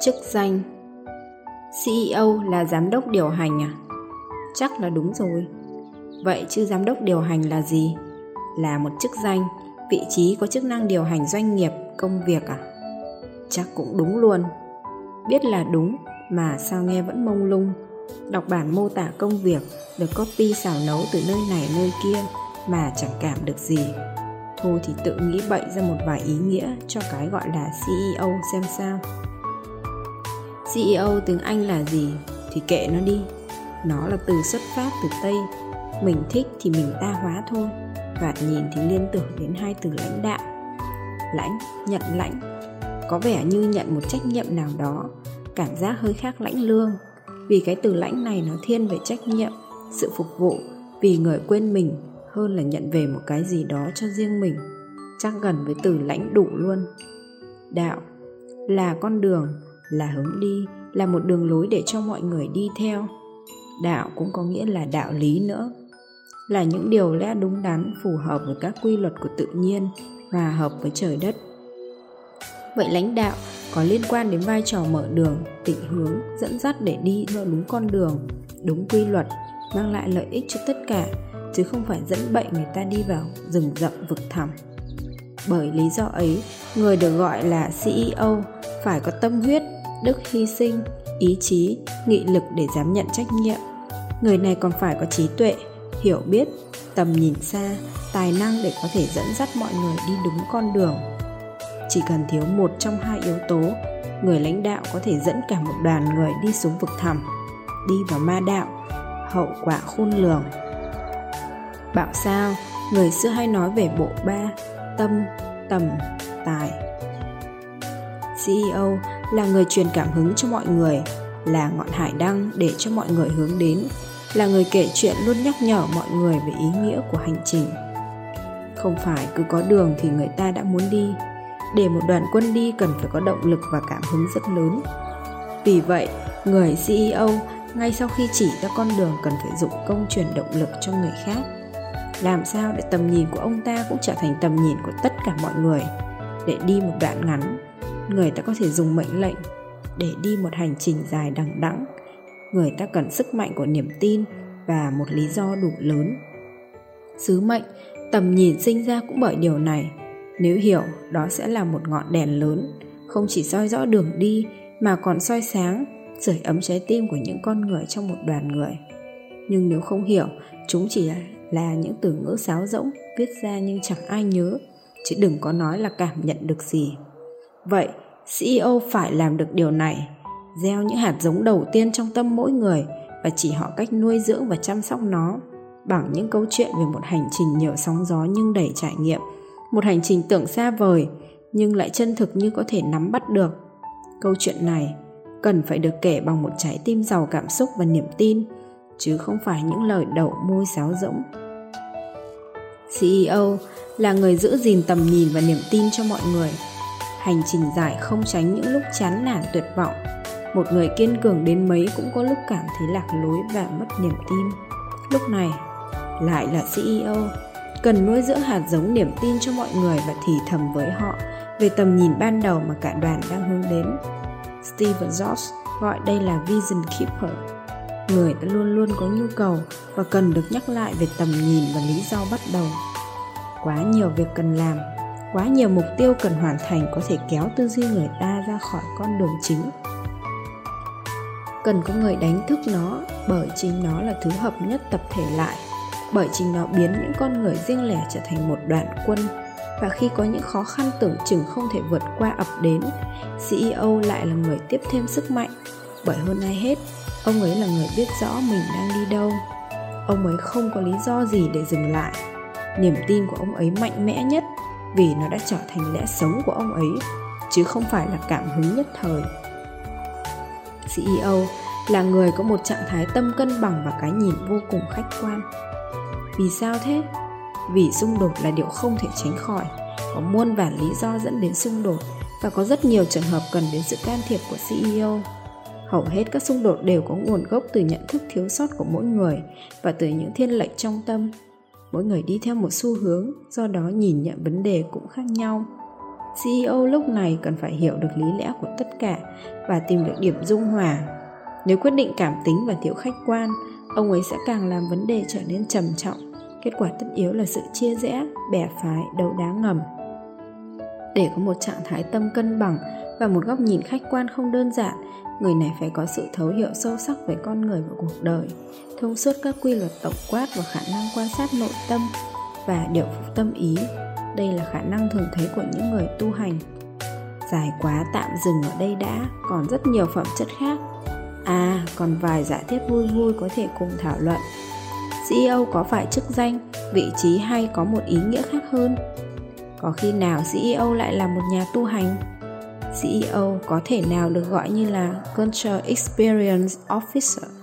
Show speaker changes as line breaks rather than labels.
Chức danh CEO là giám đốc điều hành à? Chắc là đúng rồi. Vậy chứ giám đốc điều hành là gì? Là một chức danh, vị trí có chức năng điều hành doanh nghiệp, công việc à? Chắc cũng đúng luôn. Biết là đúng mà sao nghe vẫn mông lung. Đọc bản mô tả công việc được copy xào nấu từ nơi này nơi kia mà chẳng cảm được gì. Thôi thì tự nghĩ bậy ra một vài ý nghĩa cho cái gọi là CEO xem sao. CEO tiếng Anh là gì thì kệ nó đi. Nó là từ xuất phát từ Tây. Mình thích thì mình ta hóa thôi. Và nhìn thì liên tưởng đến hai từ lãnh đạo. Lãnh, nhận lãnh. Có vẻ như nhận một trách nhiệm nào đó, cảm giác hơi khác lãnh lương. Vì cái từ lãnh này nó thiên về trách nhiệm, sự phục vụ, vì người quên mình hơn là nhận về một cái gì đó cho riêng mình. Chắc gần với từ lãnh đủ luôn. Đạo là con đường là hướng đi, là một đường lối để cho mọi người đi theo. Đạo cũng có nghĩa là đạo lý nữa. Là những điều lẽ đúng đắn, phù hợp với các quy luật của tự nhiên và hợp với trời đất. Vậy lãnh đạo có liên quan đến vai trò mở đường, định hướng, dẫn dắt để đi theo đúng con đường, đúng quy luật, mang lại lợi ích cho tất cả, chứ không phải dẫn bệnh người ta đi vào rừng rậm vực thẳm. Bởi lý do ấy, người được gọi là ceo phải có tâm huyết đức hy sinh, ý chí, nghị lực để dám nhận trách nhiệm. Người này còn phải có trí tuệ, hiểu biết, tầm nhìn xa, tài năng để có thể dẫn dắt mọi người đi đúng con đường. Chỉ cần thiếu một trong hai yếu tố, người lãnh đạo có thể dẫn cả một đoàn người đi xuống vực thẳm, đi vào ma đạo, hậu quả khôn lường. Bảo sao? Người xưa hay nói về bộ ba, tâm, tầm, tài ceo là người truyền cảm hứng cho mọi người, là ngọn hải đăng để cho mọi người hướng đến, là người kể chuyện luôn nhắc nhở mọi người về ý nghĩa của hành trình. Không phải cứ có đường thì người ta đã muốn đi, để một đoàn quân đi cần phải có động lực và cảm hứng rất lớn. Vì vậy, người ceo ngay sau khi chỉ ra con đường cần phải dụng công truyền động lực cho người khác, làm sao để tầm nhìn của ông ta cũng trở thành tầm nhìn của tất cả mọi người, để đi một đoạn ngắn người ta có thể dùng mệnh lệnh để đi một hành trình dài đằng đẵng. Người ta cần sức mạnh của niềm tin và một lý do đủ lớn. Sứ mệnh tầm nhìn sinh ra cũng bởi điều này. Nếu hiểu đó sẽ là một ngọn đèn lớn không chỉ soi rõ đường đi mà còn soi sáng sưởi ấm trái tim của những con người trong một đoàn người. Nhưng nếu không hiểu chúng chỉ là, những từ ngữ sáo rỗng viết ra nhưng chẳng ai nhớ. Chứ đừng có nói là cảm nhận được gì. Vậy, CEO phải làm được điều này, gieo những hạt giống đầu tiên trong tâm mỗi người và chỉ họ cách nuôi dưỡng và chăm sóc nó bằng những câu chuyện về một hành trình nhiều sóng gió nhưng đầy trải nghiệm, một hành trình tưởng xa vời nhưng lại chân thực như có thể nắm bắt được. Câu chuyện này cần phải được kể bằng một trái tim giàu cảm xúc và niềm tin, chứ không phải những lời đậu môi sáo rỗng. CEO là người giữ gìn tầm nhìn và niềm tin cho mọi người – hành trình dài không tránh những lúc chán nản tuyệt vọng. Một người kiên cường đến mấy cũng có lúc cảm thấy lạc lối và mất niềm tin. Lúc này, lại là ceo cần nuôi dưỡng hạt giống niềm tin cho mọi người và thì thầm với họ về tầm nhìn ban đầu mà cả đoàn đang hướng đến. Steve jobs gọi đây là vision keeper. Người ta luôn luôn có nhu cầu và cần được nhắc lại về tầm nhìn và lý do bắt đầu. Quá nhiều việc cần làm quá nhiều mục tiêu cần hoàn thành có thể kéo tư duy người ta ra khỏi con đường chính. Cần có người đánh thức nó bởi chính nó là thứ hợp nhất tập thể lại, bởi chính nó biến những con người riêng lẻ trở thành một đoàn quân. Và khi có những khó khăn tưởng chừng không thể vượt qua ập đến ceo lại là người tiếp thêm sức mạnh. Bởi hơn ai hết, ông ấy là người biết rõ mình đang đi đâu. Ông ấy không có lý do gì để dừng lại. Niềm tin của ông ấy mạnh mẽ nhất vì nó đã trở thành lẽ sống của ông ấy, chứ không phải là cảm hứng nhất thời. Ceo là người có một trạng thái tâm cân bằng và cái nhìn vô cùng khách quan. Vì sao thế? Vì xung đột là điều không thể tránh khỏi, có muôn vàn lý do dẫn đến xung đột và có rất nhiều trường hợp cần đến sự can thiệp của ceo hầu hết các xung đột đều có nguồn gốc từ nhận thức thiếu sót của mỗi người và từ những thiên lệch trong tâm mỗi người đi theo một xu hướng, do đó nhìn nhận vấn đề cũng khác nhau. Ceo lúc này cần phải hiểu được lý lẽ của tất cả và tìm được điểm dung hòa. Nếu quyết định cảm tính và thiếu khách quan, ông ấy sẽ càng làm vấn đề trở nên trầm trọng. Kết quả tất yếu là sự chia rẽ bẻ phái, đấu đá ngầm. Để có một trạng thái tâm cân bằng và một góc nhìn khách quan không đơn giản người này phải có sự thấu hiểu sâu sắc về con người và cuộc đời, thông suốt các quy luật tổng quát và khả năng quan sát nội tâm và điều phục tâm ý. Đây là khả năng thường thấy của những người tu hành. Dài quá tạm dừng ở đây đã, còn rất nhiều phẩm chất khác. À còn vài giả thiết vui vui có thể cùng thảo luận. Ceo có phải chức danh, vị trí hay có một ý nghĩa khác hơn? Có khi nào ceo lại là một nhà tu hành? Ceo có thể nào được gọi như là culture experience officer?